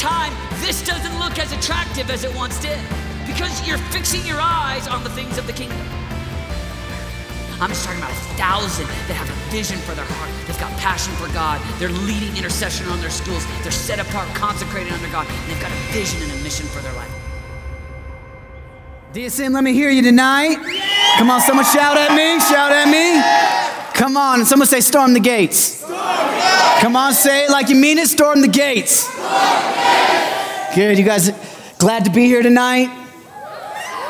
time, this doesn't look as attractive as it once did because you're fixing your eyes on the things of the kingdom. I'm just talking about a thousand that have a vision for their heart. They've got passion for God. They're leading intercession on their schools. They're set apart, consecrated under God. And they've got a vision and a mission for their life. DSM, let me hear you tonight. Yeah. Come on, someone shout at me. Shout at me. Yeah. Come on, someone say, storm the gates. Storm the Come on, say it like you mean it. Storm the gates. Good. You guys glad to be here tonight?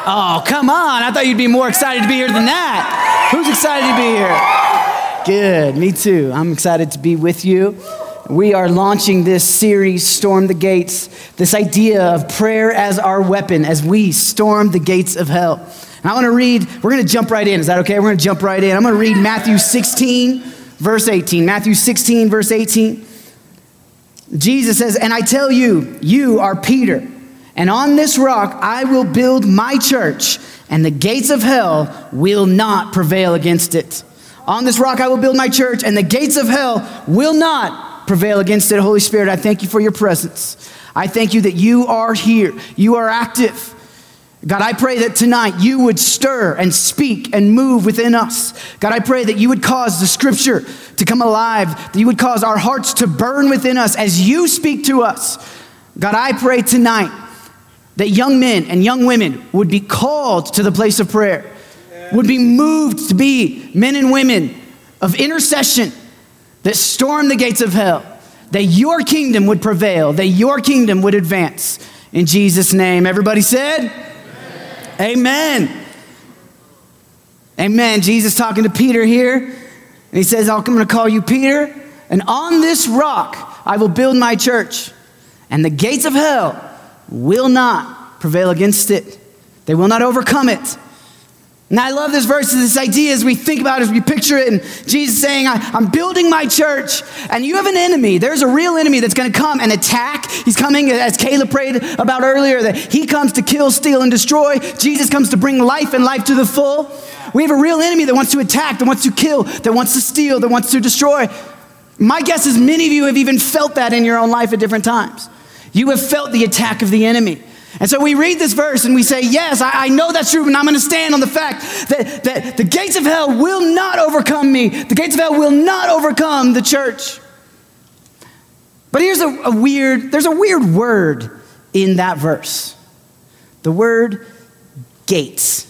Oh, come on. I thought you'd be more excited to be here than that. Who's excited to be here? Good. Me too. I'm excited to be with you. We are launching this series, Storm the Gates, this idea of prayer as our weapon as we storm the gates of hell. And I want to read, we're going to jump right in. Is that okay? We're going to jump right in. I'm going to read Matthew 16, verse 18. Matthew 16, verse 18. Jesus says, And I tell you, you are Peter. And on this rock I will build my church, and the gates of hell will not prevail against it. On this rock I will build my church, and the gates of hell will not prevail against it. Holy Spirit, I thank you for your presence. I thank you that you are here, you are active. God, I pray that tonight you would stir and speak and move within us. God, I pray that you would cause the scripture to come alive, that you would cause our hearts to burn within us as you speak to us. God, I pray tonight that young men and young women would be called to the place of prayer, would be moved to be men and women of intercession that storm the gates of hell, that your kingdom would prevail, that your kingdom would advance. In Jesus' name. Everybody said, Amen. Amen. Jesus talking to Peter here, and he says, I'm going to call you Peter, and on this rock I will build my church, and the gates of hell will not prevail against it. They will not overcome it. And I love this verse, this idea as we think about it, as we picture it, and Jesus saying, I'm building my church, and you have an enemy. There's a real enemy that's going to come and attack. He's coming, as Caleb prayed about earlier, that he comes to kill, steal, and destroy. Jesus comes to bring life and life to the full. We have a real enemy that wants to attack, that wants to kill, that wants to steal, that wants to destroy. My guess is many of you have even felt that in your own life at different times. You have felt the attack of the enemy. And so we read this verse and we say, Yes, I, I know that's true, and I'm going to stand on the fact that, that the gates of hell will not overcome me. The gates of hell will not overcome the church. But here's a, a weird, there's a weird word in that verse the word gates.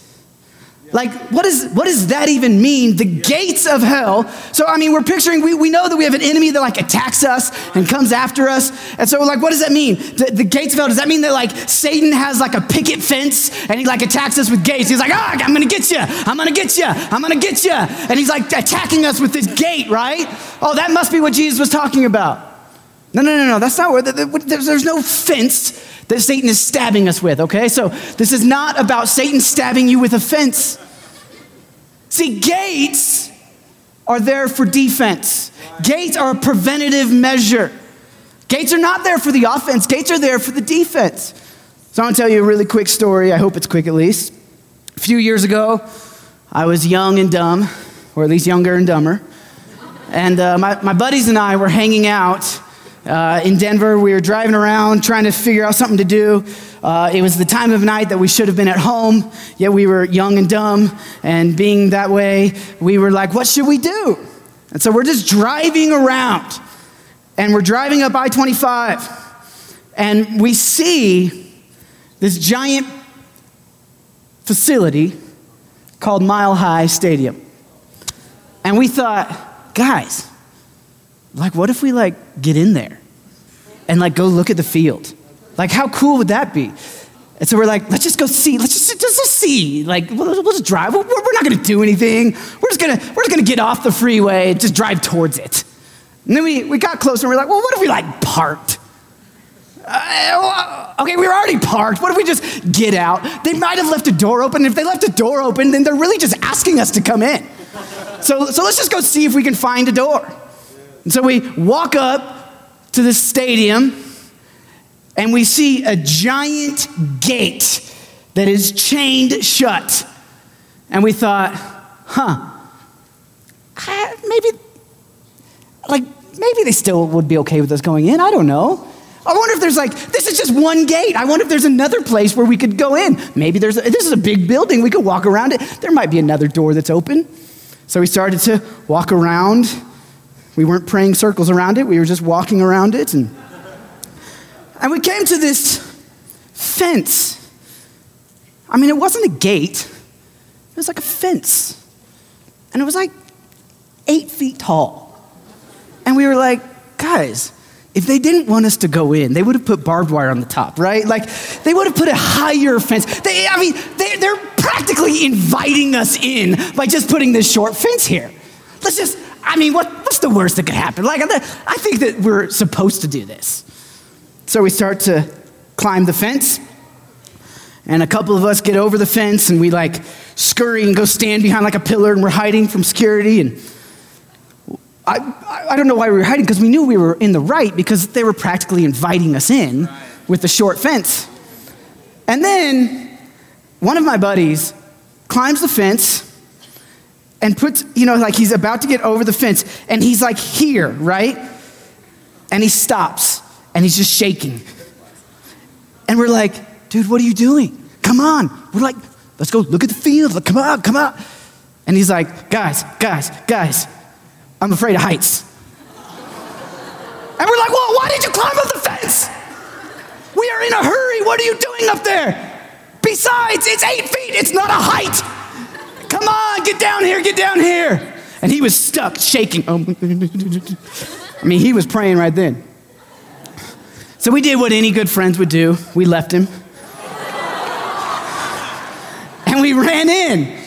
Like, what, is, what does that even mean? The gates of hell. So, I mean, we're picturing, we, we know that we have an enemy that like attacks us and comes after us. And so, like, what does that mean? The, the gates of hell, does that mean that like Satan has like a picket fence and he like attacks us with gates? He's like, ah, I'm gonna get you. I'm gonna get you. I'm gonna get you. And he's like attacking us with this gate, right? Oh, that must be what Jesus was talking about. No, no, no, no. That's not where, there's no fence that Satan is stabbing us with, okay? So this is not about Satan stabbing you with a fence. See, gates are there for defense, gates are a preventative measure. Gates are not there for the offense, gates are there for the defense. So I'm gonna tell you a really quick story. I hope it's quick at least. A few years ago, I was young and dumb, or at least younger and dumber. And uh, my, my buddies and I were hanging out uh, in Denver. We were driving around trying to figure out something to do. Uh, it was the time of night that we should have been at home, yet we were young and dumb. And being that way, we were like, what should we do? And so we're just driving around. And we're driving up I 25. And we see this giant facility called Mile High Stadium. And we thought, guys, like, what if we like get in there and like go look at the field? Like, how cool would that be? And so we're like, let's just go see. Let's just, just, just see. Like, we'll, we'll just drive. We're, we're not going to do anything. We're just going to we're just going to get off the freeway and just drive towards it. And then we, we got closer and we're like, well, what if we like parked? Uh, okay, we were already parked. What if we just get out? They might have left a door open. If they left a door open, then they're really just asking us to come in. So, so let's just go see if we can find a door. And so we walk up to the stadium and we see a giant gate that is chained shut. And we thought, huh, maybe, like, maybe they still would be okay with us going in. I don't know. I wonder if there's like, this is just one gate. I wonder if there's another place where we could go in. Maybe there's, a, this is a big building. We could walk around it. There might be another door that's open. So we started to walk around. We weren't praying circles around it, we were just walking around it. And, and we came to this fence. I mean, it wasn't a gate, it was like a fence. And it was like eight feet tall. And we were like, guys, if they didn't want us to go in, they would have put barbed wire on the top, right? Like they would have put a higher fence. They, I mean, they, they're practically inviting us in by just putting this short fence here. Let's just, I mean, what, what's the worst that could happen? Like, I think that we're supposed to do this. So we start to climb the fence, and a couple of us get over the fence, and we like scurry and go stand behind like a pillar, and we're hiding from security. And I, I don't know why we were hiding because we knew we were in the right because they were practically inviting us in with the short fence. And then one of my buddies climbs the fence and puts, you know, like he's about to get over the fence and he's like here, right? And he stops and he's just shaking. And we're like, dude, what are you doing? Come on. We're like, let's go look at the field. Come on, come on. And he's like, guys, guys, guys, I'm afraid of heights. And we're like, well, why did you climb up the fence? We are in a hurry. What are you doing up there? Besides, it's eight feet, it's not a height. Come on, get down here, get down here. And he was stuck, shaking. Oh. I mean, he was praying right then. So we did what any good friends would do we left him. and we ran in.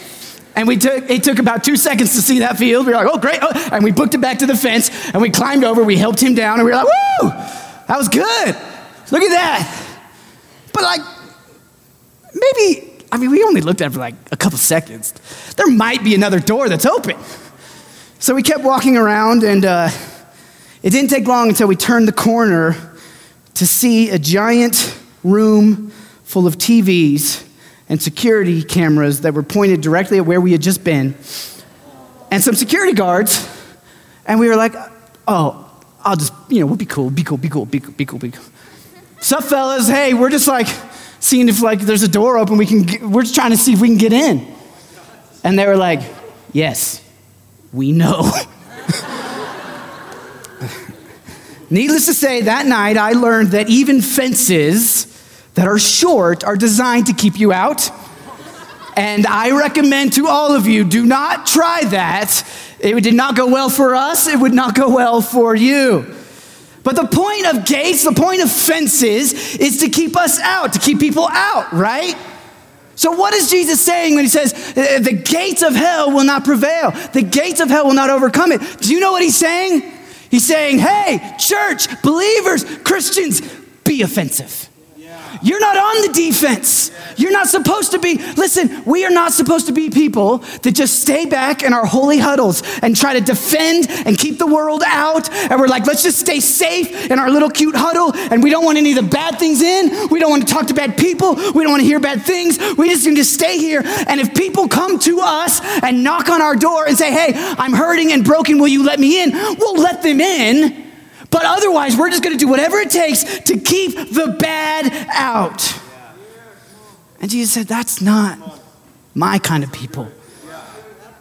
And we took, it took about two seconds to see that field. We were like, oh, great. Oh, and we booked it back to the fence and we climbed over. We helped him down and we were like, woo, that was good. Look at that. But like, maybe, I mean, we only looked at it for like a couple seconds. There might be another door that's open. So we kept walking around and uh, it didn't take long until we turned the corner to see a giant room full of TVs and security cameras that were pointed directly at where we had just been, and some security guards. And we were like, oh, I'll just, you know, we'll be cool, be cool, be cool, be cool, be cool, be cool. Sup, fellas? Hey, we're just like seeing if like there's a door open. We can. Get, we're just trying to see if we can get in. And they were like, yes, we know. Needless to say, that night I learned that even fences that are short are designed to keep you out. And I recommend to all of you do not try that. It did not go well for us, it would not go well for you. But the point of gates, the point of fences, is to keep us out, to keep people out, right? So, what is Jesus saying when he says, uh, uh, the gates of hell will not prevail? The gates of hell will not overcome it. Do you know what he's saying? He's saying, hey, church, believers, Christians, be offensive. You're not on the defense. You're not supposed to be. Listen, we are not supposed to be people that just stay back in our holy huddles and try to defend and keep the world out. And we're like, let's just stay safe in our little cute huddle. And we don't want any of the bad things in. We don't want to talk to bad people. We don't want to hear bad things. We just need to stay here. And if people come to us and knock on our door and say, hey, I'm hurting and broken, will you let me in? We'll let them in. But otherwise, we're just going to do whatever it takes to keep the bad out. And Jesus said, That's not my kind of people.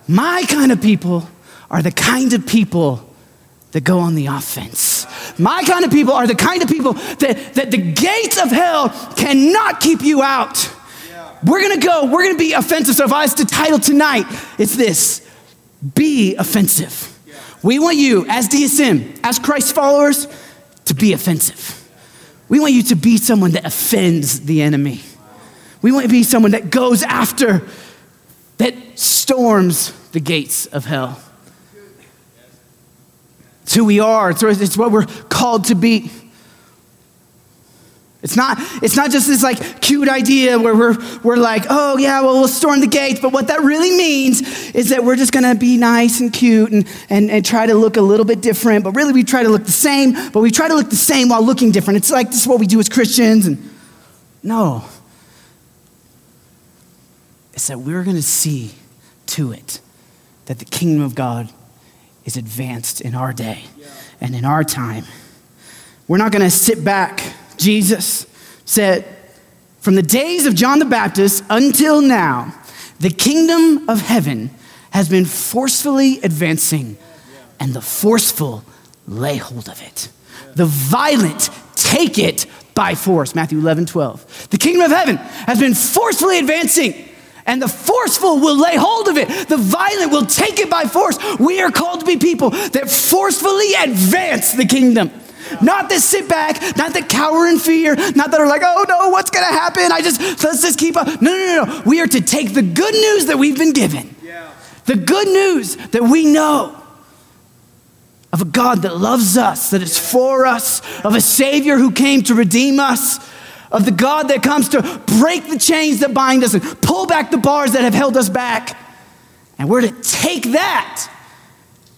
My kind of people are the kind of people that go on the offense. My kind of people are the kind of people that, that the gates of hell cannot keep you out. We're gonna go, we're gonna be offensive. So if I was to title tonight, it's this Be offensive. We want you, as DSM, as Christ followers, to be offensive. We want you to be someone that offends the enemy. We want to be someone that goes after, that storms the gates of hell. It's who we are, it's what we're called to be. It's not, it's not just this like cute idea where we're, we're like, oh yeah, well, we'll storm the gates. But what that really means is that we're just gonna be nice and cute and, and, and try to look a little bit different. But really, we try to look the same, but we try to look the same while looking different. It's like this is what we do as Christians. And no, it's that we're gonna see to it that the kingdom of God is advanced in our day and in our time. We're not going to sit back. Jesus said, From the days of John the Baptist until now, the kingdom of heaven has been forcefully advancing, and the forceful lay hold of it. The violent take it by force. Matthew 11, 12. The kingdom of heaven has been forcefully advancing, and the forceful will lay hold of it. The violent will take it by force. We are called to be people that forcefully advance the kingdom. Not that sit back, not that cower in fear, not that are like, oh no, what's gonna happen? I just, let's just keep up. No, no, no, no. We are to take the good news that we've been given, yeah. the good news that we know of a God that loves us, that is for us, of a Savior who came to redeem us, of the God that comes to break the chains that bind us and pull back the bars that have held us back. And we're to take that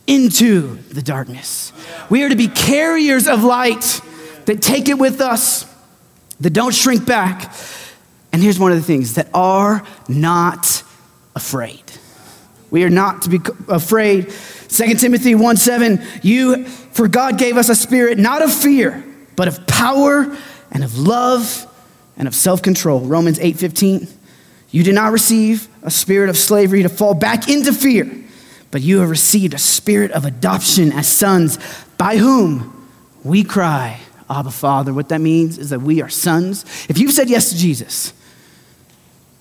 into the darkness. We are to be carriers of light that take it with us, that don't shrink back. And here's one of the things that are not afraid. We are not to be afraid 2 Timothy 1 7, you, for God gave us a spirit not of fear, but of power and of love and of self control. Romans 8 15, you did not receive a spirit of slavery to fall back into fear, but you have received a spirit of adoption as sons, by whom we cry, Abba, Father. What that means is that we are sons. If you've said yes to Jesus,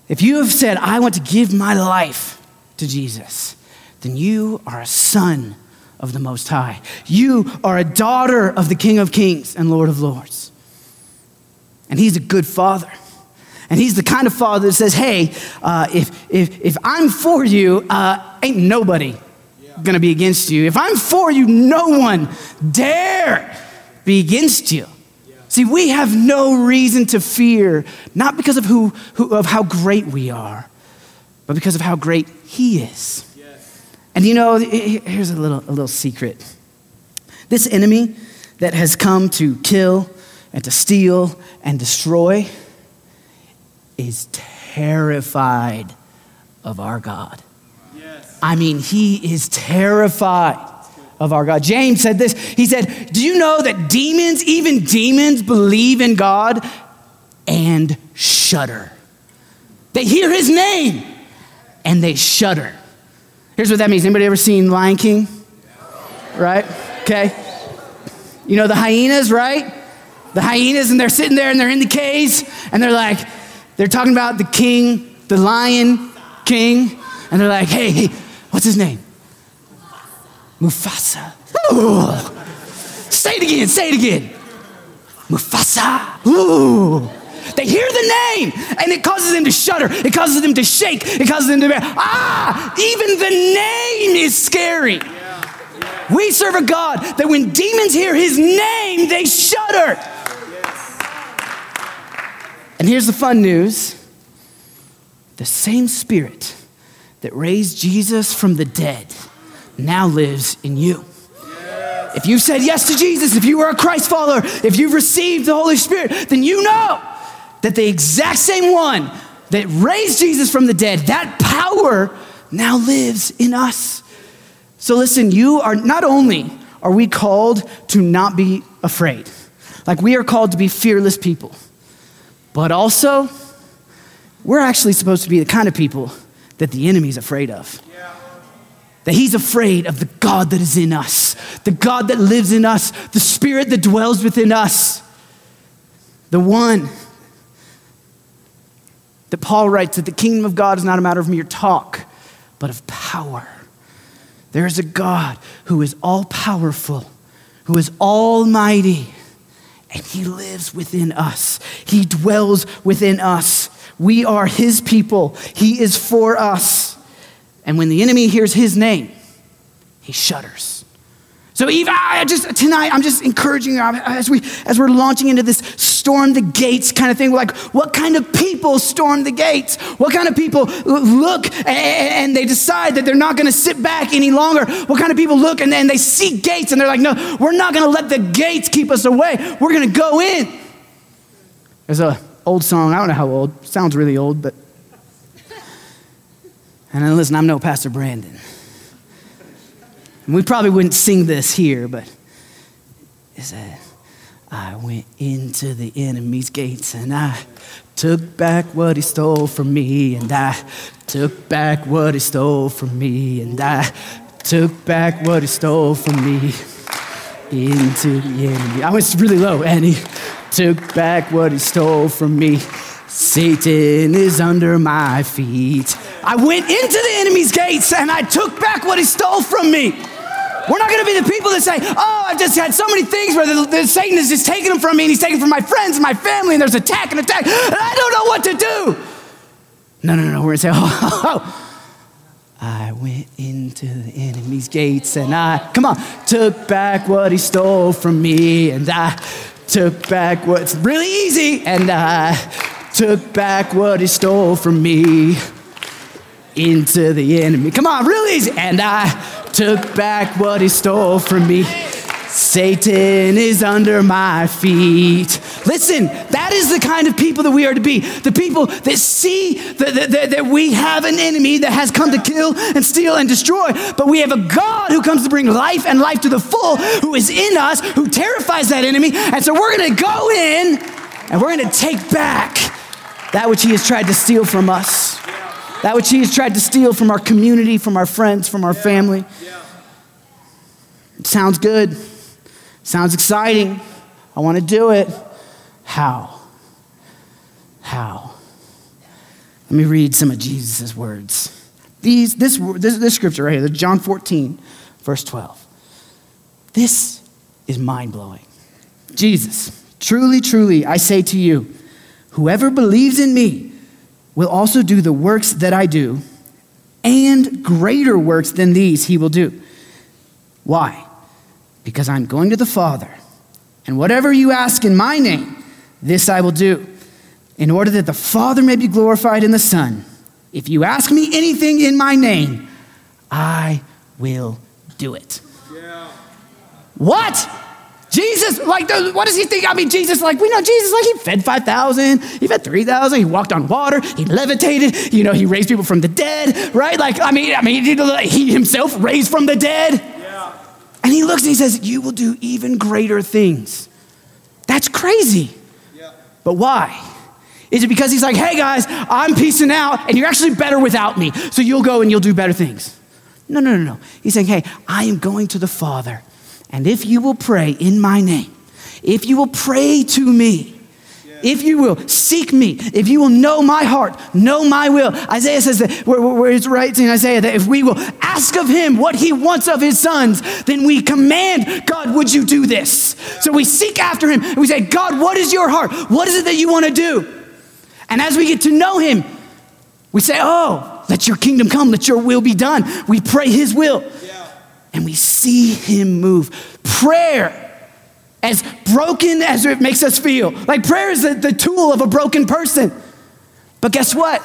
if you have said, I want to give my life to Jesus, then you are a son of the Most High. You are a daughter of the King of Kings and Lord of Lords. And He's a good father. And He's the kind of father that says, hey, uh, if, if, if I'm for you, uh, ain't nobody gonna be against you. If I'm for you, no one dare be against you. See, we have no reason to fear, not because of, who, who, of how great we are, but because of how great He is. And you know, here's a little, a little secret. This enemy that has come to kill and to steal and destroy is terrified of our God. I mean, he is terrified of our God. James said this. He said, Do you know that demons, even demons, believe in God and shudder? They hear his name and they shudder. Here's what that means. Anybody ever seen Lion King? Right? Okay. You know the hyenas, right? The hyenas, and they're sitting there and they're in the caves, and they're like, they're talking about the king, the lion king, and they're like, hey, hey, what's his name? Mufasa. Ooh. Say it again, say it again. Mufasa. Ooh. They hear the name and it causes them to shudder. It causes them to shake. It causes them to be, ah, even the name is scary. We serve a God that when demons hear his name, they shudder. And here's the fun news the same spirit that raised Jesus from the dead now lives in you. If you said yes to Jesus, if you are a Christ follower, if you've received the Holy Spirit, then you know that the exact same one that raised Jesus from the dead, that power now lives in us. So listen, you are not only are we called to not be afraid, like we are called to be fearless people, but also we're actually supposed to be the kind of people that the enemy's afraid of. That he's afraid of the God that is in us, the God that lives in us, the spirit that dwells within us, the one that Paul writes that the kingdom of God is not a matter of mere talk, but of power. There is a God who is all powerful, who is almighty, and he lives within us. He dwells within us. We are his people, he is for us. And when the enemy hears his name, he shudders. So, Eve, I just tonight, I'm just encouraging you as we as we're launching into this storm the gates kind of thing. We're like, what kind of people storm the gates? What kind of people look and they decide that they're not going to sit back any longer? What kind of people look and then they see gates and they're like, no, we're not going to let the gates keep us away. We're going to go in. There's a old song. I don't know how old. Sounds really old, but. And then listen, I'm no Pastor Brandon. And we probably wouldn't sing this here, but that I went into the enemy's gates and I took back what he stole from me, and I took back what he stole from me, and I took back what he stole from me into the enemy. I was really low, and he took back what he stole from me. Satan is under my feet. I went into the enemy's gates and I took back what he stole from me. We're not going to be the people that say, oh, I've just had so many things where the, the, Satan is just taking them from me and he's taking from my friends and my family and there's attack and attack and I don't know what to do. No, no, no. We're going to say, oh, oh, oh. I went into the enemy's gates and I, come on, took back what he stole from me and I took back what's really easy and I took back what he stole from me into the enemy. Come on, real easy. And I took back what he stole from me. Satan is under my feet. Listen, that is the kind of people that we are to be. The people that see that, that, that, we have an enemy that has come to kill and steal and destroy, but we have a God who comes to bring life and life to the full, who is in us, who terrifies that enemy. And so we're going to go in and we're going to take back that which he has tried to steal from us. That which he has tried to steal from our community, from our friends, from our family. Sounds good. Sounds exciting. I want to do it. How? How? Let me read some of Jesus' words. These, this, this, this scripture right here, John 14, verse 12. This is mind blowing. Jesus, truly, truly, I say to you, whoever believes in me, will also do the works that I do, and greater works than these he will do. Why? Because I'm going to the Father, and whatever you ask in my name, this I will do, in order that the Father may be glorified in the Son. If you ask me anything in my name, I will do it. Yeah. What? Jesus, like, what does he think? I mean, Jesus, like, we know Jesus, like, he fed 5,000, he fed 3,000, he walked on water, he levitated, you know, he raised people from the dead, right? Like, I mean, I mean, he himself raised from the dead. And he looks and he says, You will do even greater things. That's crazy. Yeah. But why? Is it because he's like, Hey guys, I'm peacing out, and you're actually better without me, so you'll go and you'll do better things? No, no, no, no. He's saying, Hey, I am going to the Father and if you will pray in my name, if you will pray to me, if you will seek me, if you will know my heart, know my will. Isaiah says that, where, where it's right in Isaiah, that if we will ask of him what he wants of his sons, then we command, God, would you do this? So we seek after him and we say, God, what is your heart? What is it that you want to do? And as we get to know him, we say, Oh, let your kingdom come, let your will be done. We pray his will and we see him move. Prayer, as broken as it makes us feel, like prayer is the, the tool of a broken person. But guess what?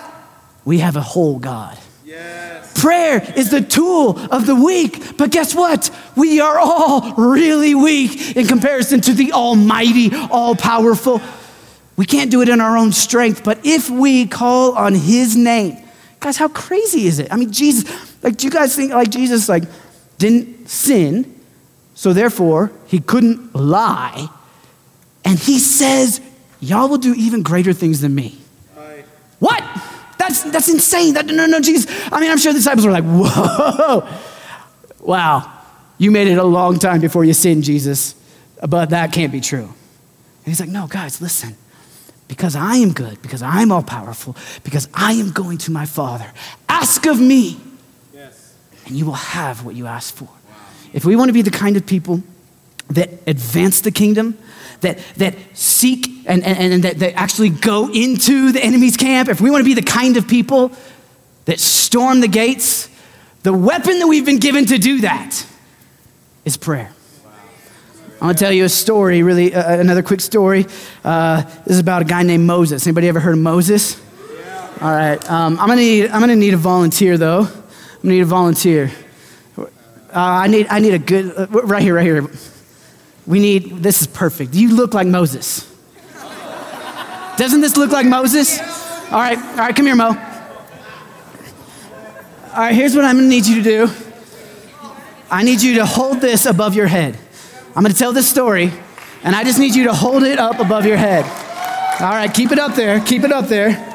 We have a whole God. Yes. Prayer is the tool of the weak, but guess what? We are all really weak in comparison to the Almighty, all powerful. We can't do it in our own strength, but if we call on His name, guys, how crazy is it? I mean, Jesus, like, do you guys think, like, Jesus, like, didn't sin, so therefore he couldn't lie. And he says, Y'all will do even greater things than me. Aye. What? That's, that's insane. That, no, no, Jesus. I mean, I'm sure the disciples were like, Whoa, wow, you made it a long time before you sinned, Jesus, but that can't be true. And he's like, No, guys, listen. Because I am good, because I'm all powerful, because I am going to my Father. Ask of me yes. and you will have what you ask for. If we want to be the kind of people that advance the kingdom, that, that seek and, and, and that, that actually go into the enemy's camp, if we want to be the kind of people that storm the gates, the weapon that we've been given to do that is prayer. I want to tell you a story, really, uh, another quick story. Uh, this is about a guy named Moses. Anybody ever heard of Moses? Yeah. All right. Um, I'm to need, I'm gonna need a volunteer, though. I'm gonna need a volunteer. Uh, I, need, I need a good, uh, right here, right here. We need, this is perfect. You look like Moses. Doesn't this look like Moses? All right, all right, come here, Mo. All right, here's what I'm gonna need you to do I need you to hold this above your head. I'm gonna tell this story, And I just need you to hold it up above your head. All right, keep it up there. Keep it up there.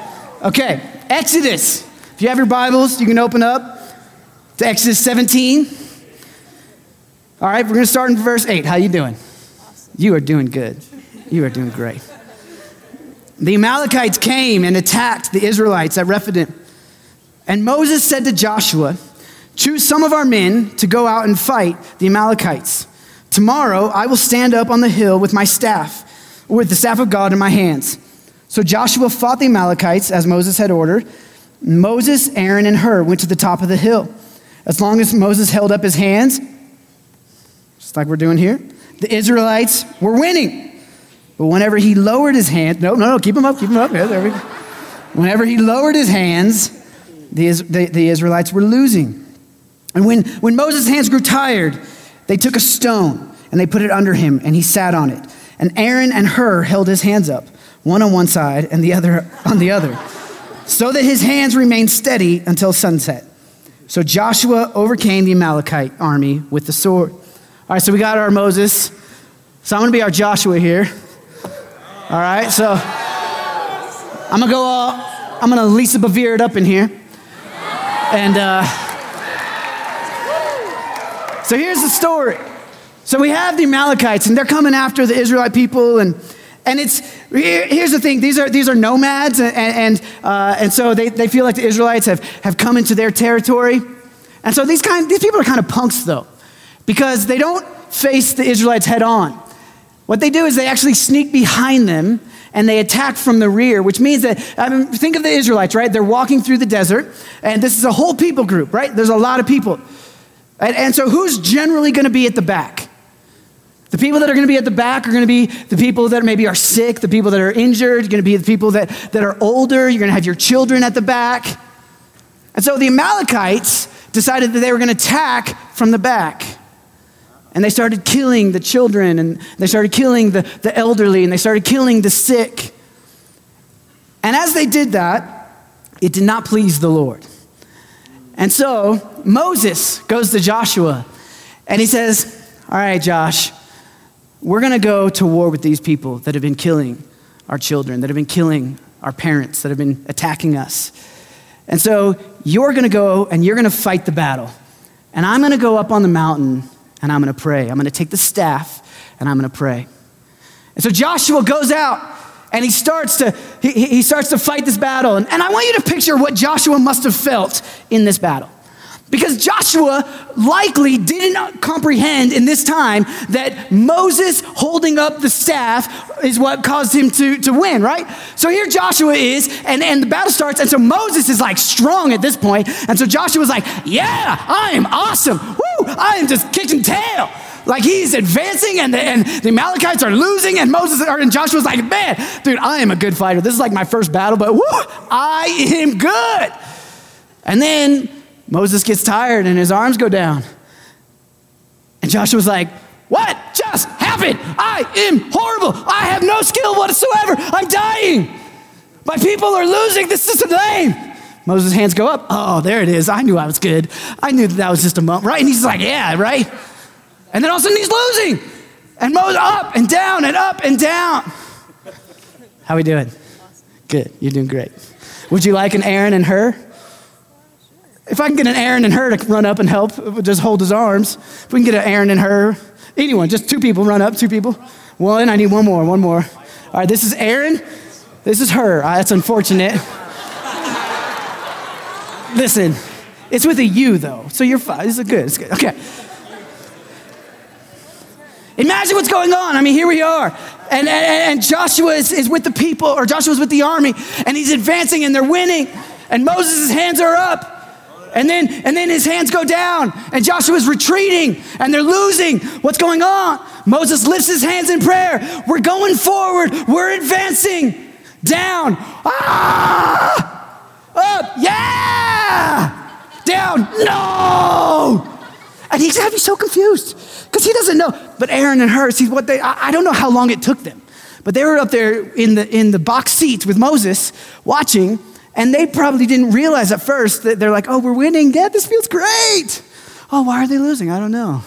Okay, Exodus. If you have your Bibles, you can open up to Exodus 17. All right, we're going to start in verse 8. How you doing? You are doing good. You are doing great. The Amalekites came and attacked the Israelites at Rephidim. And Moses said to Joshua, Choose some of our men to go out and fight the Amalekites. Tomorrow I will stand up on the hill with my staff, with the staff of God in my hands. So Joshua fought the Amalekites as Moses had ordered. Moses, Aaron, and Hur went to the top of the hill. As long as Moses held up his hands, like we're doing here, the Israelites were winning. But whenever he lowered his hand, no, no, no, keep him up, keep him up. Yeah, there we go. Whenever he lowered his hands, the, the, the Israelites were losing. And when, when Moses' hands grew tired, they took a stone and they put it under him, and he sat on it. And Aaron and Hur held his hands up, one on one side and the other on the other, so that his hands remained steady until sunset. So Joshua overcame the Amalekite army with the sword. All right, so we got our Moses. So I'm going to be our Joshua here. All right, so I'm going to go all, I'm going to Lisa Bevere it up in here. And, uh, so here's the story. So we have the Amalekites, and they're coming after the Israelite people, and and it's here's the thing: these are these are nomads, and and, uh, and so they, they feel like the Israelites have, have come into their territory, and so these kind these people are kind of punks though, because they don't face the Israelites head on. What they do is they actually sneak behind them and they attack from the rear, which means that, I mean, think of the Israelites, right? They're walking through the desert, and this is a whole people group, right? There's a lot of people. And, and so, who's generally going to be at the back? The people that are going to be at the back are going to be the people that maybe are sick, the people that are injured, going to be the people that, that are older, you're going to have your children at the back. And so the Amalekites decided that they were going to attack from the back. And they started killing the children, and they started killing the, the elderly, and they started killing the sick. And as they did that, it did not please the Lord. And so Moses goes to Joshua and he says, All right, Josh, we're going to go to war with these people that have been killing our children, that have been killing our parents, that have been attacking us. And so you're going to go and you're going to fight the battle. And I'm going to go up on the mountain and I'm going to pray. I'm going to take the staff and I'm going to pray. And so Joshua goes out and he starts to he, he starts to fight this battle and, and i want you to picture what joshua must have felt in this battle because Joshua likely didn't comprehend in this time that Moses holding up the staff is what caused him to, to win, right? So here Joshua is, and, and the battle starts, and so Moses is like strong at this point, and so Joshua's like, Yeah, I am awesome. Woo, I am just kicking tail. Like he's advancing and the, and the Amalekites are losing, and Moses and Joshua's like, man, dude, I am a good fighter. This is like my first battle, but whoo, I am good. And then Moses gets tired and his arms go down. And Joshua's like, what just happened? I am horrible. I have no skill whatsoever. I'm dying. My people are losing. This is a lame. Moses' hands go up. Oh, there it is. I knew I was good. I knew that, that was just a moment, right? And he's like, yeah, right? And then all of a sudden he's losing. And Moses up and down and up and down. How we doing? Good. You're doing great. Would you like an Aaron and Hur? If I can get an Aaron and Hur to run up and help, just hold his arms. If we can get an Aaron and Hur, anyone, just two people run up, two people. One, I need one more, one more. All right, this is Aaron. This is Hur. Uh, that's unfortunate. Listen, it's with a U though, so you're fine. This is good. It's good. Okay. Imagine what's going on. I mean, here we are. And, and, and Joshua is, is with the people, or Joshua's with the army, and he's advancing and they're winning. And Moses' hands are up. And then, and then his hands go down, and Joshua's retreating, and they're losing. What's going on? Moses lifts his hands in prayer. We're going forward, we're advancing. Down. Ah! Up. Yeah! Down. No! And he's having so confused because he doesn't know. But Aaron and Hur, see what they, I, I don't know how long it took them, but they were up there in the, in the box seats with Moses watching, and they probably didn't realize at first that they're like, oh, we're winning. Yeah, this feels great. Oh, why are they losing? I don't know.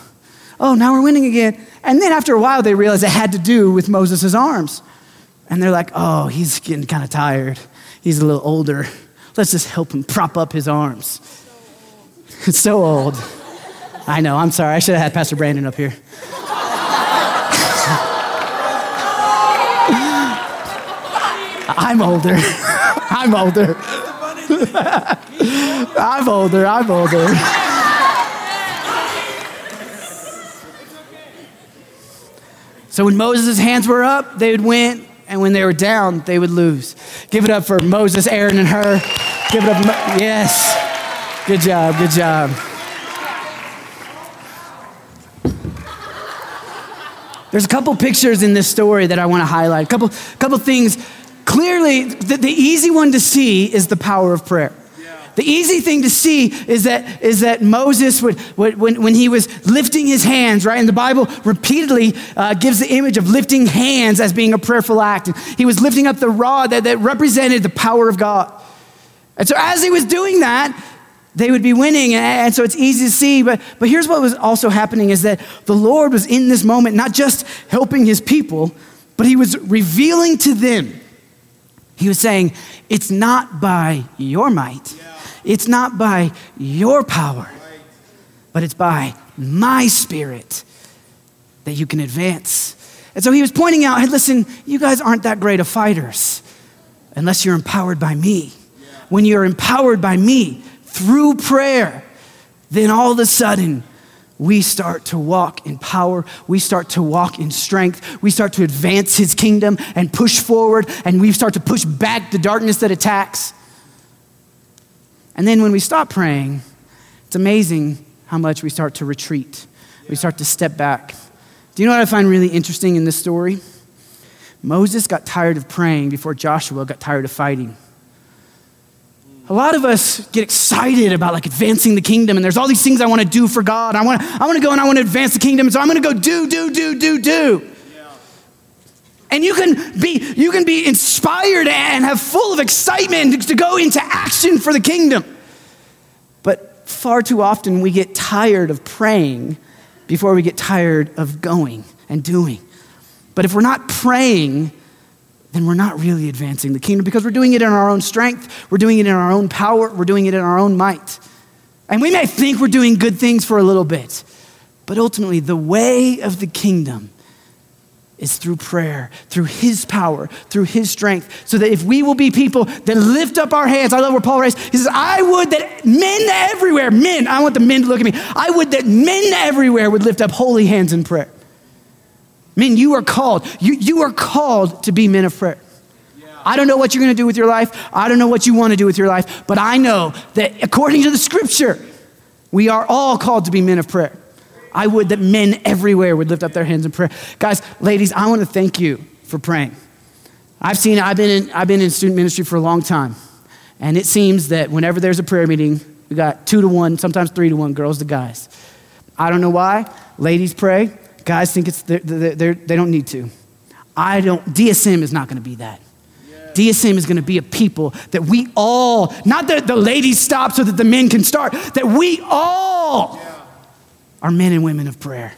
oh, now we're winning again. And then after a while, they realize it had to do with Moses' arms. And they're like, oh, he's getting kind of tired. He's a little older. Let's just help him prop up his arms. It's so old. I know, I'm sorry. I should have had Pastor Brandon up here. I'm older. I'm older. I'm older. I'm older. So when Moses' hands were up, they would win, and when they were down, they would lose. Give it up for Moses, Aaron, and Hur. Give it up. Yes. Good job. Good job. There's a couple pictures in this story that I want to highlight. A couple, couple things. Clearly, the, the easy one to see is the power of prayer. The easy thing to see is that, is that Moses, would, would, when, when he was lifting his hands, right? And the Bible repeatedly uh, gives the image of lifting hands as being a prayerful act. And he was lifting up the rod that, that represented the power of God. And so as he was doing that, they would be winning. And so it's easy to see. But, but here's what was also happening is that the Lord was in this moment, not just helping his people, but he was revealing to them. He was saying, It's not by your might, it's not by your power, but it's by my spirit that you can advance. And so he was pointing out, hey, listen, you guys aren't that great of fighters unless you're empowered by me. When you're empowered by me, through prayer, then all of a sudden, we start to walk in power. We start to walk in strength. We start to advance his kingdom and push forward, and we start to push back the darkness that attacks. And then when we stop praying, it's amazing how much we start to retreat. We start to step back. Do you know what I find really interesting in this story? Moses got tired of praying before Joshua got tired of fighting a lot of us get excited about like advancing the kingdom and there's all these things i want to do for god. I want to i want to go and i want to advance the kingdom so i'm going to go do do do do do. And you can be you can be inspired and have full of excitement to go into action for the kingdom. But far too often we get tired of praying before we get tired of going and doing. But if we're not praying then we're not really advancing the kingdom because we're doing it in our own strength, we're doing it in our own power, we're doing it in our own might. And we may think we're doing good things for a little bit, but ultimately, the way of the kingdom is through prayer, through His power, through His strength, so that if we will be people that lift up our hands, I love where Paul writes, he says, I would that men everywhere, men, I want the men to look at me, I would that men everywhere would lift up holy hands in prayer. Men, you are called. You, you are called to be men of prayer. I don't know what you're going to do with your life. I don't know what you want to do with your life, but I know that according to the scripture, we are all called to be men of prayer. I would that men everywhere would lift up their hands in prayer. Guys, ladies, I want to thank you for praying. I've seen, I've been in, I've been in student ministry for a long time, and it seems that whenever there's a prayer meeting, we got two to one, sometimes three to one, girls to guys. I don't know why. Ladies pray, Guys think it's they're, they're, they don't need to. I don't. DSM is not going to be that. DSM is going to be a people that we all, not that the ladies stop so that the men can start, that we all are men and women of prayer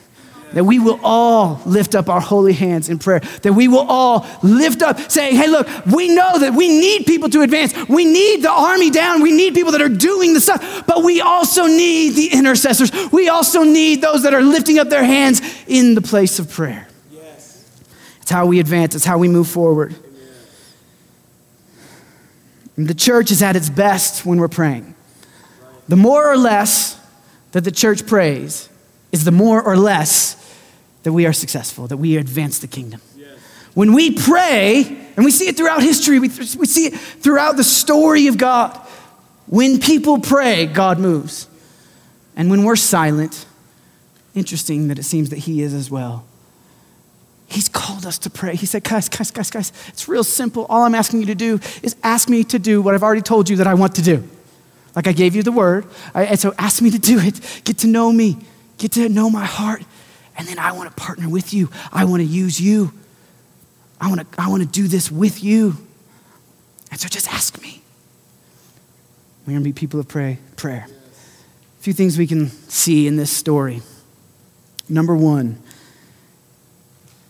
that we will all lift up our holy hands in prayer, that we will all lift up saying, hey, look, we know that we need people to advance. We need the army down. We need people that are doing the stuff, but we also need the intercessors. We also need those that are lifting up their hands in the place of prayer. Yes. It's how we advance, it's how we move forward. the church is at its best when we're praying. The more or less that the church prays is the more or less that we are successful, that we advance the kingdom. Yes. When we pray, and we see it throughout history, we, we see it throughout the story of God. When people pray, God moves. And when we're silent, interesting that it seems that He is as well. He's called us to pray. He said, guys, guys, guys, guys, it's real simple. All I'm asking you to do is ask me to do what I've already told you that I want to do. Like I gave you the word. and so ask me to do it. Get to know me. Get to know my heart. And then I want to partner with you. I want to use you. I want to, I want to do this with you. And so just ask me. We're going to be people of pray, prayer. A few things we can see in this story. number one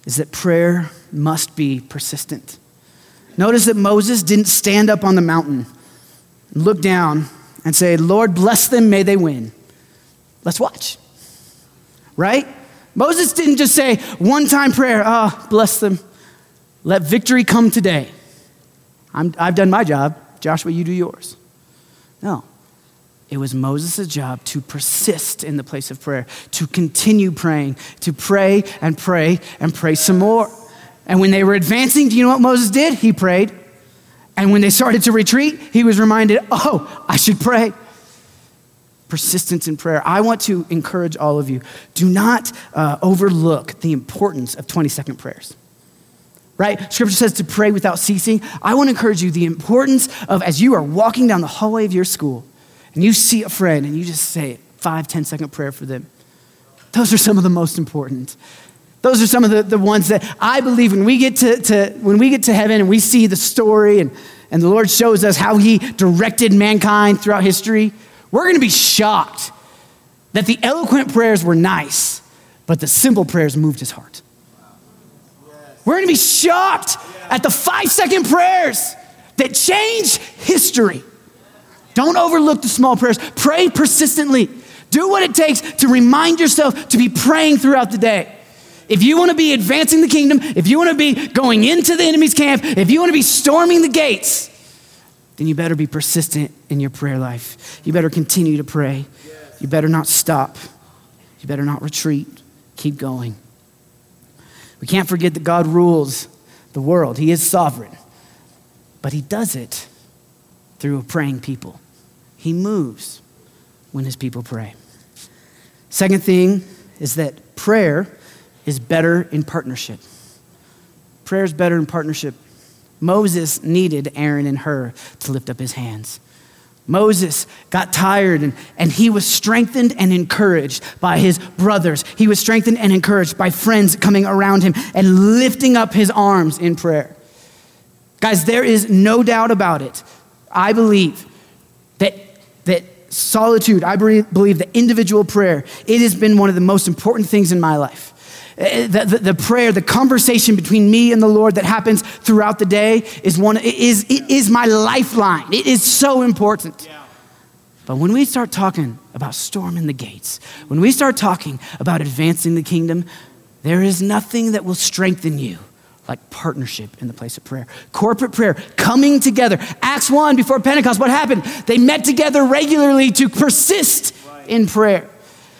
is that prayer must be persistent. Notice that Moses didn't stand up on the mountain, look down, and say, Lord, bless them, may they win. Let's watch. Right? Moses didn't just say one time prayer, ah, oh, bless them, let victory come today. i have done my job. Joshua, you do yours. No. It was Moses' job to persist in the place of prayer, to continue praying, to pray and pray and pray some more. And when they were advancing, do you know what Moses did? He prayed. And when they started to retreat, he was reminded, oh, I should pray. Persistence in prayer. I want to encourage all of you do not uh, overlook the importance of 20 second prayers right? Scripture says to pray without ceasing. I want to encourage you the importance of as you are walking down the hallway of your school and you see a friend and you just say five, ten second prayer for them. Those are some of the most important. Those are some of the, the ones that I believe when we get to, to when we get to heaven and we see the story and, and the Lord shows us how he directed mankind throughout history, we're going to be shocked that the eloquent prayers were nice, but the simple prayers moved his heart. We're going to be shocked at the five second prayers that change history. Don't overlook the small prayers. Pray persistently. Do what it takes to remind yourself to be praying throughout the day. If you want to be advancing the kingdom, if you want to be going into the enemy's camp, if you want to be storming the gates, then you better be persistent in your prayer life. You better continue to pray. You better not stop. You better not retreat. Keep going. We can't forget that God rules the world, He is sovereign. But He does it through a praying people. He moves when His people pray. Second thing is that prayer is better in partnership. Prayer is better in partnership. Moses needed Aaron and Hur to lift up his hands. Moses got tired and, and he was strengthened and encouraged by his brothers. He was strengthened and encouraged by friends coming around him and lifting up his arms in prayer. Guys, there is no doubt about it. I believe that, that solitude, I believe that individual prayer, it has been one of the most important things in my life. Uh, the, the, the, prayer, the conversation between me and the Lord that happens throughout the day is one is it is my lifeline. It is so important. But when we start talking about storming the gates, when we start talking about advancing the kingdom, there is nothing that will strengthen you like partnership in the place of prayer. Corporate prayer, coming together. Acts 1 before Pentecost, what happened? They met together regularly to persist in prayer.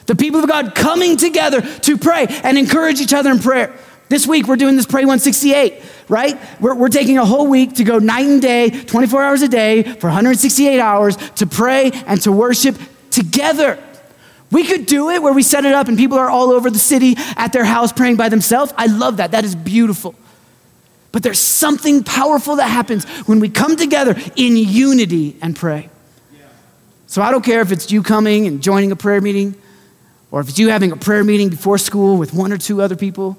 The people of God coming together to pray and encourage each other in prayer. This week, we're doing this Pray 168, right? We're, we're taking a whole week to go night and day, 24 hours a day, for 168 hours to pray and to worship together. We could do it where we set it up and people are all over the city at their house praying by themselves. I love that. That is beautiful. But there's something powerful that happens when we come together in unity and pray. So I don't care if it's you coming and joining a prayer meeting or if it's you having a prayer meeting before school with one or two other people.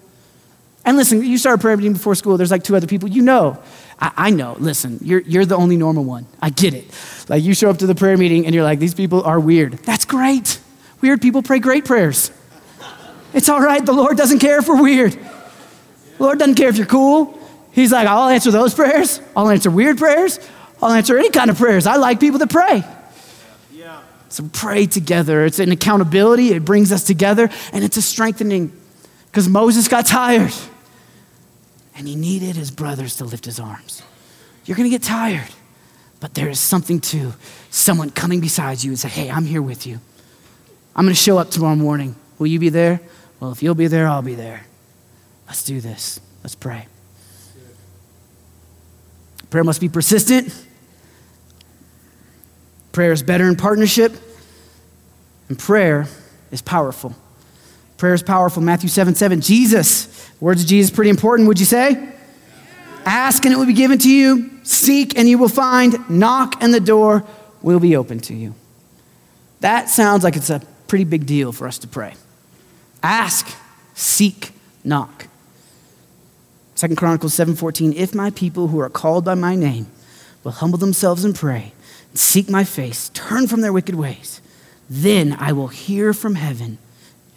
And listen, you start a prayer meeting before school, there's like two other people. You know, I, I, know, listen, you're, you're the only normal one. I get it. Like you show up to the prayer meeting and you're like, these people are weird. That's great. Weird people pray great prayers. It's all right. The Lord doesn't care if we're weird. The Lord doesn't care if you're cool. He's like, I'll answer those prayers. I'll answer weird prayers. I'll answer any kind of prayers. I like people that pray. So pray together. It's an accountability, it brings us together, and it's a strengthening because Moses got tired and he needed his brothers to lift his arms. You're going to get tired, but there is something to someone coming beside you and say, Hey, I'm here with you. I'm going to show up tomorrow morning. Will you be there? Well, if you'll be there, I'll be there. Let's do this. Let's pray. Prayer must be persistent. Prayer is better in partnership, and prayer is powerful. Prayer is powerful. Matthew 7 7. Jesus, words of Jesus, pretty important, would you say? Ask and it will be given to you. Seek and you will find. Knock and the door will be open to you. That sounds like it's a pretty big deal for us to pray. Ask, seek, knock. Second Chronicles 7:14 If my people who are called by my name will humble themselves and pray seek my face, turn from their wicked ways. Then I will hear from heaven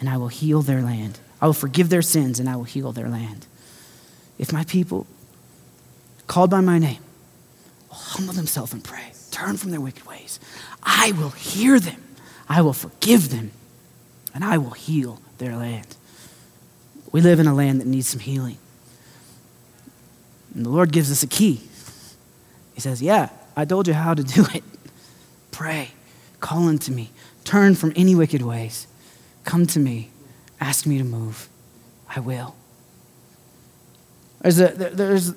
and I will heal their land. I will forgive their sins, and I will heal their land. If my people, called by my name, will humble themselves and pray, turn from their wicked ways, I will hear them, I will forgive them, and I will heal their land. We live in a land that needs some healing. And the Lord gives us a key. He says, Yeah, I told you how to do it. Pray, call unto me, turn from any wicked ways, come to me, ask me to move. I will. There's a, there's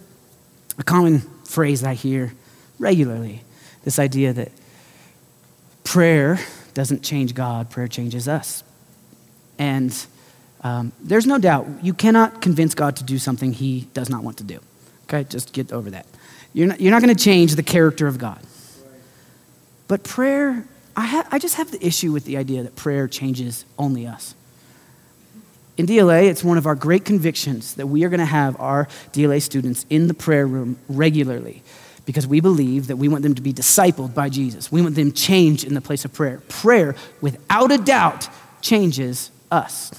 a common phrase I hear regularly this idea that prayer doesn't change God, prayer changes us. And um, there's no doubt you cannot convince God to do something he does not want to do. Okay, just get over that. You're not, you're not going to change the character of God. But prayer, I, ha- I just have the issue with the idea that prayer changes only us. In DLA, it's one of our great convictions that we are going to have our DLA students in the prayer room regularly because we believe that we want them to be discipled by Jesus. We want them changed in the place of prayer. Prayer, without a doubt, changes us.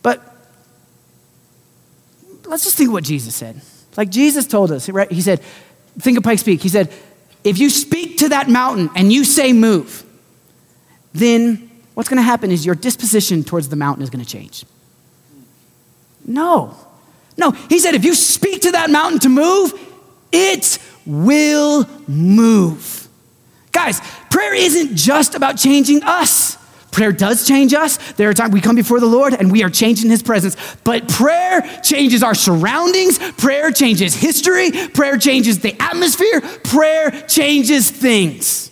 But let's just think what Jesus said. Like Jesus told us, right? He said, think of Pike Peak. He said, if you speak to that mountain and you say move, then what's going to happen is your disposition towards the mountain is going to change. No. No. He said, if you speak to that mountain to move, it will move. Guys, prayer isn't just about changing us. Prayer does change us. There are times we come before the Lord and we are changed in His presence. But prayer changes our surroundings. Prayer changes history. Prayer changes the atmosphere. Prayer changes things.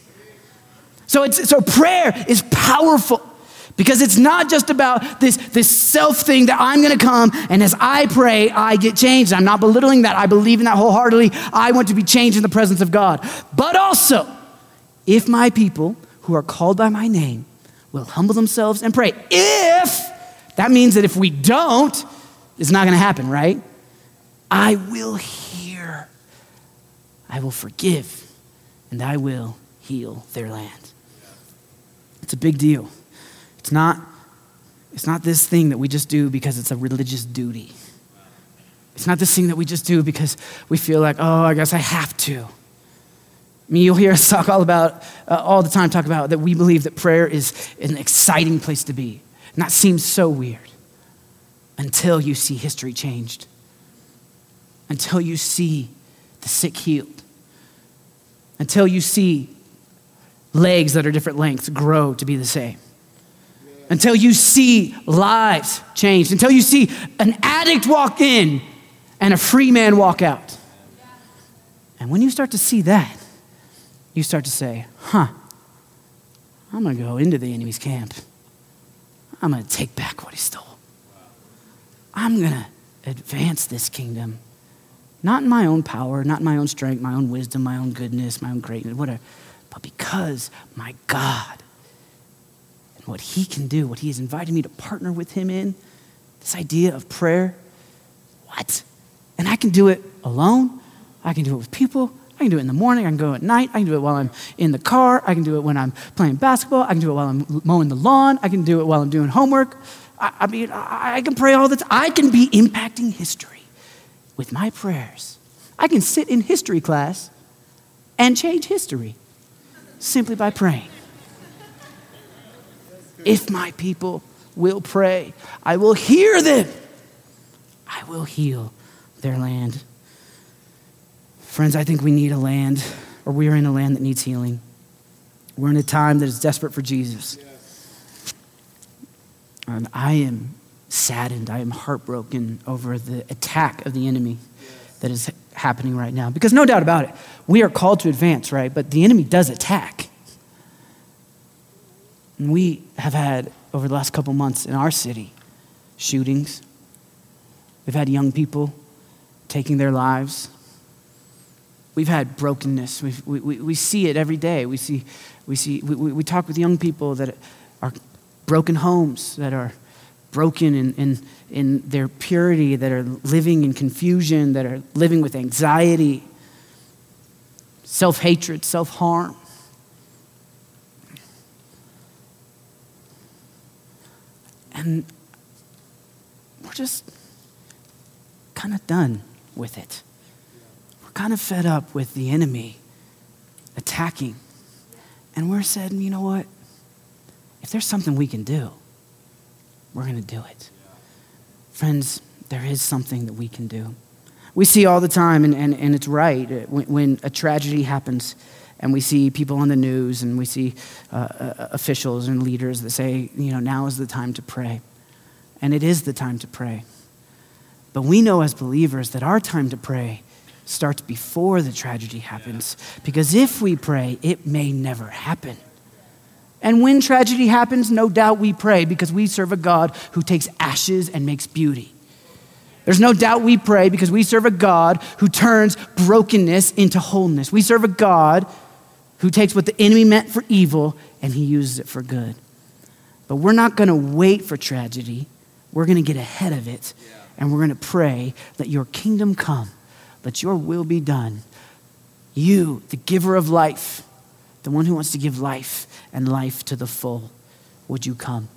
So, it's, so prayer is powerful because it's not just about this, this self thing that I'm going to come and as I pray, I get changed. I'm not belittling that. I believe in that wholeheartedly. I want to be changed in the presence of God. But also, if my people who are called by my name will humble themselves and pray. If, that means that if we don't, it's not going to happen, right? I will hear, I will forgive, and I will heal their land. It's a big deal. It's not, it's not this thing that we just do because it's a religious duty. It's not this thing that we just do because we feel like, oh, I guess I have to. I mean, you'll hear us talk all about, uh, all the time, talk about that we believe that prayer is an exciting place to be. And that seems so weird until you see history changed, until you see the sick healed, until you see legs that are different lengths grow to be the same, until you see lives changed, until you see an addict walk in and a free man walk out. And when you start to see that, you start to say, huh, I'm going to go into the enemy's camp. I'm going to take back what he stole. I'm going to advance this kingdom, not in my own power, not in my own strength, my own wisdom, my own goodness, my own greatness, whatever, but because my God and what he can do, what he has invited me to partner with him in, this idea of prayer. What? And I can do it alone. I can do it with people. I can do it in the morning. I can go at night. I can do it while I'm in the car. I can do it when I'm playing basketball. I can do it while I'm mowing the lawn. I can do it while I'm doing homework. I, I mean, I, I can pray all the time. I can be impacting history with my prayers. I can sit in history class and change history simply by praying. If my people will pray, I will hear them. I will heal their land. Friends, I think we need a land, or we are in a land that needs healing. We're in a time that is desperate for Jesus. And I am saddened, I am heartbroken over the attack of the enemy that is happening right now. Because no doubt about it, we are called to advance, right? But the enemy does attack. And we have had, over the last couple months in our city, shootings. We've had young people taking their lives. We've had brokenness. We've, we, we, we see it every day. We, see, we, see, we, we talk with young people that are broken homes, that are broken in, in, in their purity, that are living in confusion, that are living with anxiety, self hatred, self harm. And we're just kind of done with it. We're kind of fed up with the enemy attacking. And we're said, you know what? If there's something we can do, we're going to do it. Friends, there is something that we can do. We see all the time, and, and, and it's right, uh, when, when a tragedy happens and we see people on the news and we see uh, uh, officials and leaders that say, you know, now is the time to pray. And it is the time to pray. But we know as believers that our time to pray starts before the tragedy happens. Because if we pray, it may never happen. And when tragedy happens, no doubt we pray because we serve a God who takes ashes and makes beauty. There's no doubt we pray because we serve a God who turns brokenness into wholeness. We serve a God who takes what the enemy meant for evil and he uses it for good. But we're not going to wait for tragedy. We're going to get ahead of it and we're going to pray that your kingdom come, that your will be done. You, the giver of life, the one who wants to give life and life to the full, would you come?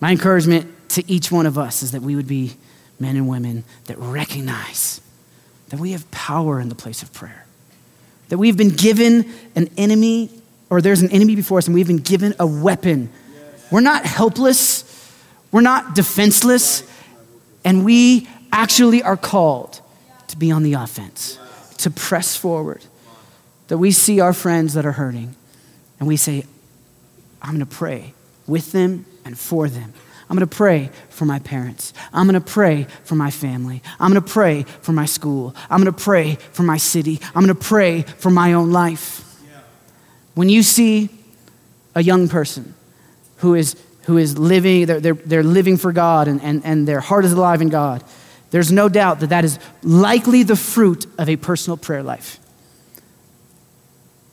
My encouragement to each one of us is that we would be men and women that recognize that we have power in the place of prayer that we've been given an enemy, or there's an enemy before us, and we've been given a weapon. We're not helpless, we're not defenseless, and we actually are called to be on the offense, to press forward. That we see our friends that are hurting, and we say, I'm gonna pray with them and for them. I'm going to pray for my parents. I'm going to pray for my family. I'm going to pray for my school. I'm going to pray for my city. I'm going to pray for my own life. When you see a young person who is, who is living, they're, they're, they're living for God and, and, and their heart is alive in God, there's no doubt that that is likely the fruit of a personal prayer life.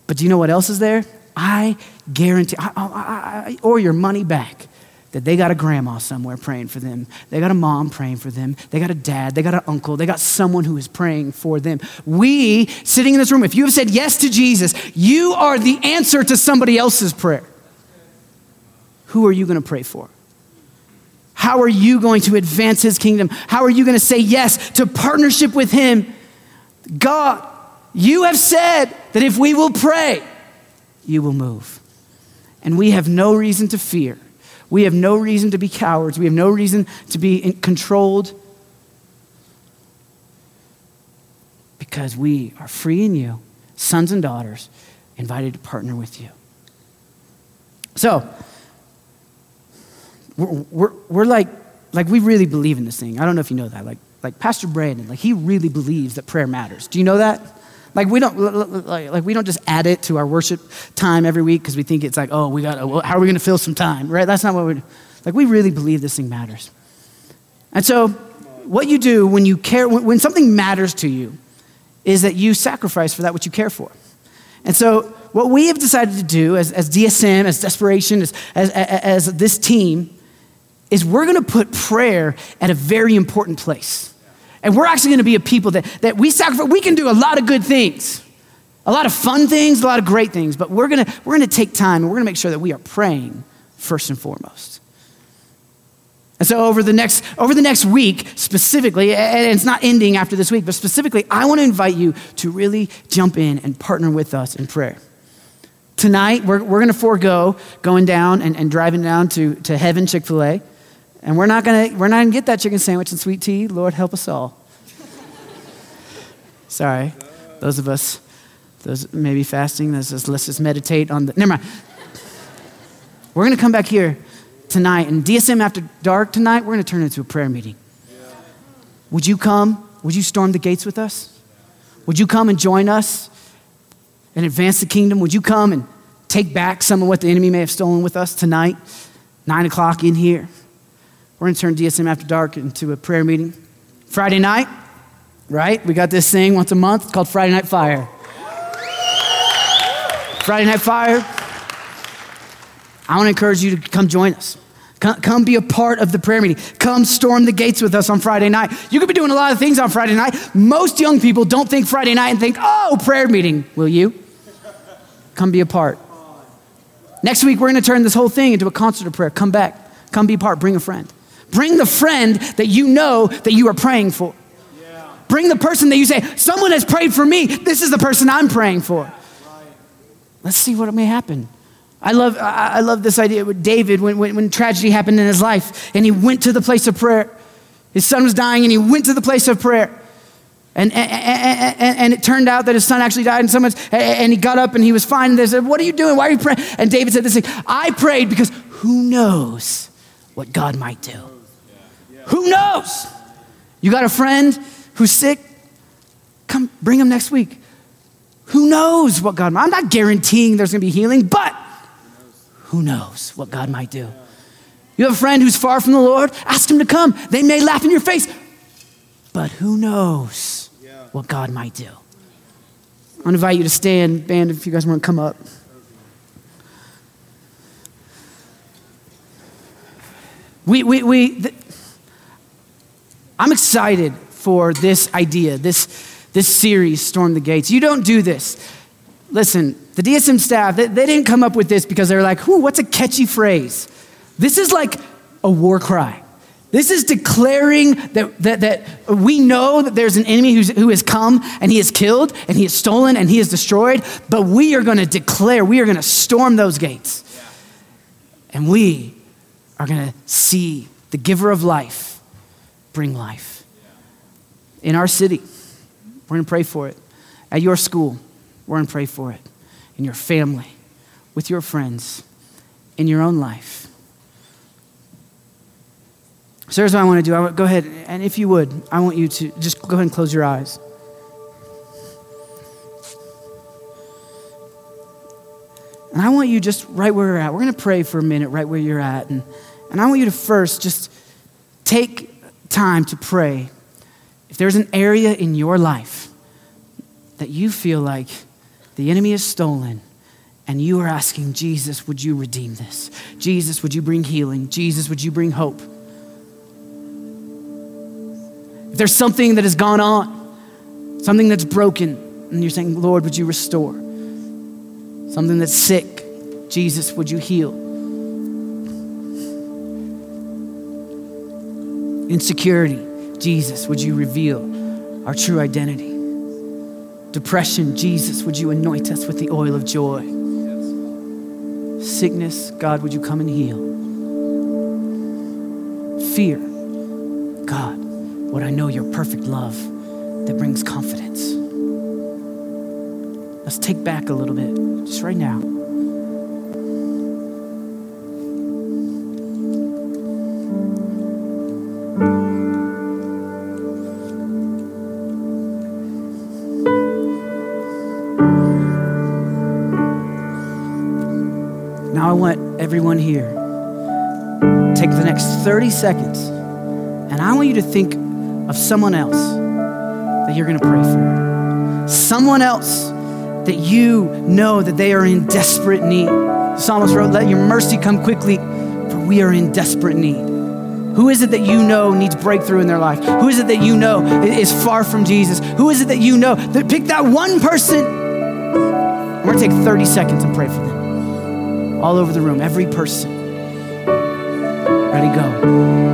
But do you know what else is there? I guarantee, I, I, I, or your money back that they got a grandma somewhere praying for them. They got a mom praying for them. They got a dad. They got an uncle. They got someone who is praying for them. We, sitting in this room, if you have said yes to Jesus, you are the answer to somebody else's prayer. Who are you going to pray for? How are you going to advance his kingdom? How are you going to say yes to partnership with him? God, you have said that if we will pray, you will move. And we have no reason to fear we have no reason to be cowards. We have no reason to be controlled because we are free in you, sons and daughters, invited to partner with you. So, we're, we're, we're like, like we really believe in this thing. I don't know if you know that. Like, like Pastor Brandon, like he really believes that prayer matters. Do you know that? Like we don't like like we don't just add it to our worship time every week because we think it's like oh we got well, how are we going to fill some time right? That's not what we're like. We really believe this thing matters, and so what you do when you care when something matters to you is that you sacrifice for that which you care for, and so what we have decided to do as, as DSM, as Desperation, as, as, as this team, is we're going to put prayer at a very important place. And we're actually going to be a people that, that we sacrifice. We can do a lot of good things, a lot of fun things, a lot of great things, but we're going to, we're going to take time and we're going to make sure that we are praying first and foremost. And so over the next over the next week specifically, and it's not ending after this week, but specifically, I want to invite you to really jump in and partner with us in prayer. Tonight, we're, we're going to forego going down and, and driving down to, to Heaven Chick fil A. And we're not gonna we're not gonna get that chicken sandwich and sweet tea. Lord help us all. Sorry, those of us, those maybe fasting. Let's just, meditate on the. Never mind. We're gonna come back here tonight, and DSM after dark tonight. We're gonna turn it into a prayer meeting. Would you come? Would you storm the gates with us? Would you come and join us and advance the kingdom? Would you come and take back some of what the enemy may have stolen with us tonight? Nine o'clock in here. We're going to turn DSM After Dark into a prayer meeting. Friday night, right? We got this thing once a month called Friday Night Fire. Friday Night Fire. I want to encourage you to come join us. Come, come, be a part of the prayer meeting. Come storm the gates with us on Friday night. You could be doing a lot of things on Friday night. Most young people don't think Friday night and think, oh, prayer meeting. Will you? Come be a part. Next week, we're going to turn this whole thing into a concert of prayer. Come back. come be a part. Bring a friend. Bring the friend that you know that you are praying for. Bring the person that you say, someone has prayed for me. This is the person I'm praying for. Let's see what may happen. I love, I love this idea with David when, when, when tragedy happened in his life and he went to the place of prayer. His son was dying and he went to the place of prayer. And, and, and, and, it turned out that his son actually died, and someone and he got up and he was fine. And they said, What are you doing? Why are you praying? And David said this thing I prayed because who knows what God might do? Who knows? You got a friend who's sick? Come bring him next week. Who knows what God might? I'm not guaranteeing there's gonna be healing, but who knows what God might do? You have a friend who's far from the Lord? Ask him to come. They may laugh in your face, but who knows what God might do? I to invite you to stand, band, if you guys want to come up. We, we, we, I'm excited for this idea, this, this series, Storm the Gates. You don't do this. Listen, the DSM staff, they, they didn't come up with this because they're like, whoo, what's a catchy phrase? This is like a war cry. This is declaring that, that, that we know that there's an enemy who's, who has come and he has killed and he has stolen and he has destroyed, but we are going to declare, we are going to storm those gates. And we are going to see the giver of life bring life. In our city, we're going to pray for it. At your school, we're going to pray for it. In your family, with your friends, in your own life. So here's what I want to do. I want, go ahead, and if you would, I want you to just go ahead and close your eyes. And I want you just right where you're at. We're going to pray for a minute right where you're at. And, and I want you to first just take time to pray. If there's an area in your life that you feel like the enemy has stolen, and you are asking, Jesus, would you redeem this? Jesus, would you bring healing? Jesus, would you bring hope? If there's something that has gone on, something that's broken, and you're saying, Lord, would you restore? Something that's sick, Jesus, would you heal? Insecurity, Jesus, would you reveal our true identity? Depression, Jesus, would you anoint us with the oil of joy? Sickness, God, would you come and heal? Fear, God, would I know your perfect love that brings confidence? Let's take back a little bit, just right now. Everyone here take the next 30 seconds and I want you to think of someone else that you're going to pray for. Someone else that you know that they are in desperate need. The psalmist wrote, Let your mercy come quickly, for we are in desperate need. Who is it that you know needs breakthrough in their life? Who is it that you know is far from Jesus? Who is it that you know that pick that one person? We're gonna take 30 seconds and pray for them. All over the room, every person. Ready, go.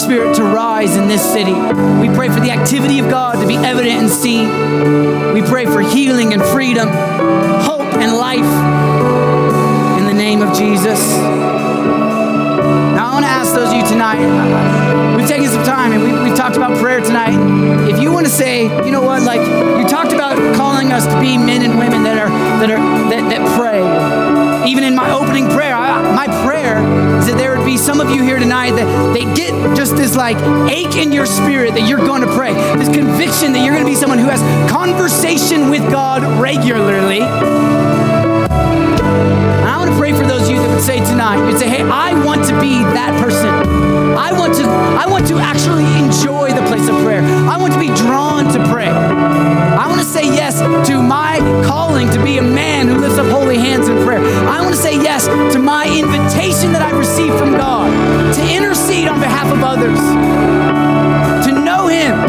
Spirit to rise in this city. We pray for the activity of God to be evident and seen. We pray for healing and freedom, hope and life in the name of Jesus. Now, I want to ask those of you tonight, we've taken some time and we, we've talked about prayer tonight. If you want to say, you know what, like you talked about calling us to be men and women that are that are that, that pray. Even in my opening prayer, I, my prayer is that there would be some of you here tonight that they get just this like ache in your spirit that you're going to pray, this conviction that you're going to be someone who has conversation with God regularly. Want to pray for those of you that would say tonight, you'd say, hey, I want to be that person. I want to, I want to actually enjoy the place of prayer. I want to be drawn to pray. I want to say yes to my calling to be a man who lifts up holy hands in prayer. I want to say yes to my invitation that I received from God to intercede on behalf of others, to know Him,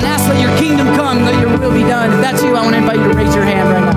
and ask that your kingdom come, that your will be done. If that's you, I want to invite you to raise your hand right now.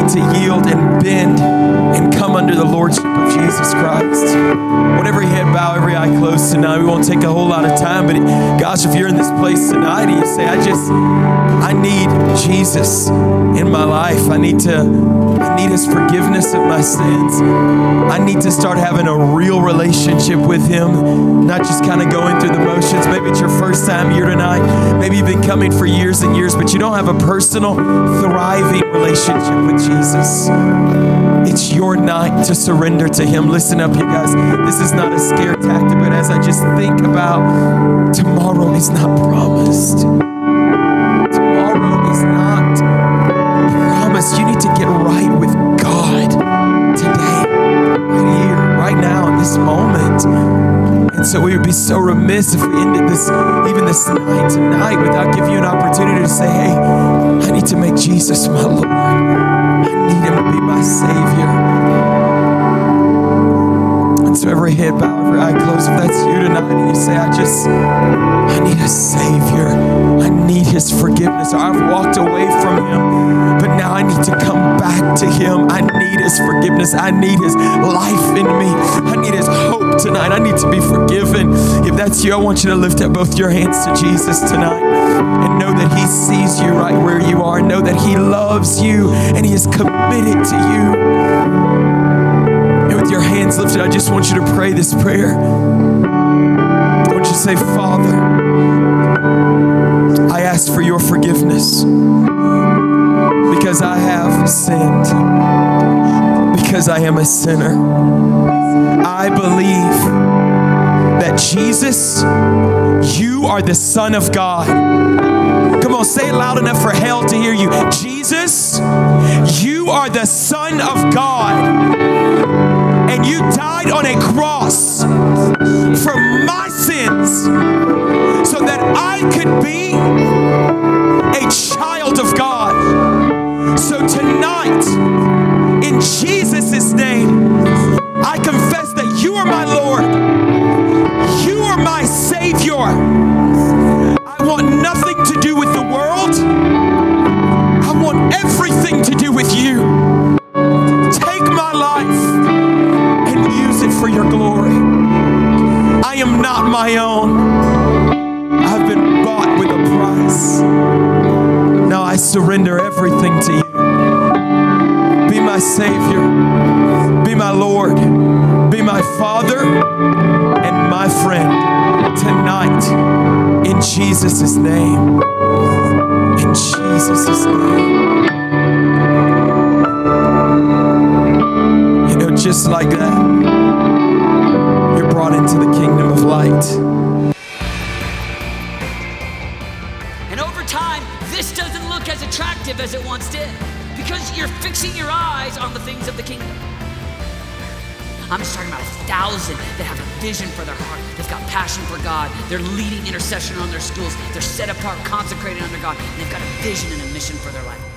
Need to yield and bend under the Lordship of Jesus Christ. With every head bow, every eye closed tonight. We won't take a whole lot of time, but gosh, if you're in this place tonight and you say, I just, I need Jesus in my life. I need to, I need His forgiveness of my sins. I need to start having a real relationship with Him, not just kind of going through the motions. Maybe it's your first time here tonight. Maybe you've been coming for years and years, but you don't have a personal, thriving relationship with Jesus. It's your night to surrender to Him. Listen up, you guys. This is not a scare tactic, but as I just think about tomorrow is not promised. And so we would be so remiss if we ended this, even this night tonight, without giving you an opportunity to say, hey, I need to make Jesus my Lord. I need him to be my Savior. Every head bowed, every eye closed. If that's you tonight and you say, I just, I need a Savior. I need His forgiveness. Or I've walked away from Him, but now I need to come back to Him. I need His forgiveness. I need His life in me. I need His hope tonight. I need to be forgiven. If that's you, I want you to lift up both your hands to Jesus tonight and know that He sees you right where you are. Know that He loves you and He is committed to you. Hands lifted, I just want you to pray this prayer. I want you to say, Father, I ask for your forgiveness because I have sinned, because I am a sinner. I believe that Jesus, you are the Son of God. Come on, say it loud enough for hell to hear you. Jesus, you are the Son of God and you died on a cross for my sins so that I could be a child of God. So tonight, not my own. I've been bought with a price. Now I surrender everything to you. Be my Savior. Be my Lord. Be my Father and my friend tonight in Jesus' name. In Jesus' name. You know, just like that, vision for their heart. They've got passion for God. They're leading intercession on their schools. They're set apart, consecrated under God. They've got a vision and a mission for their life.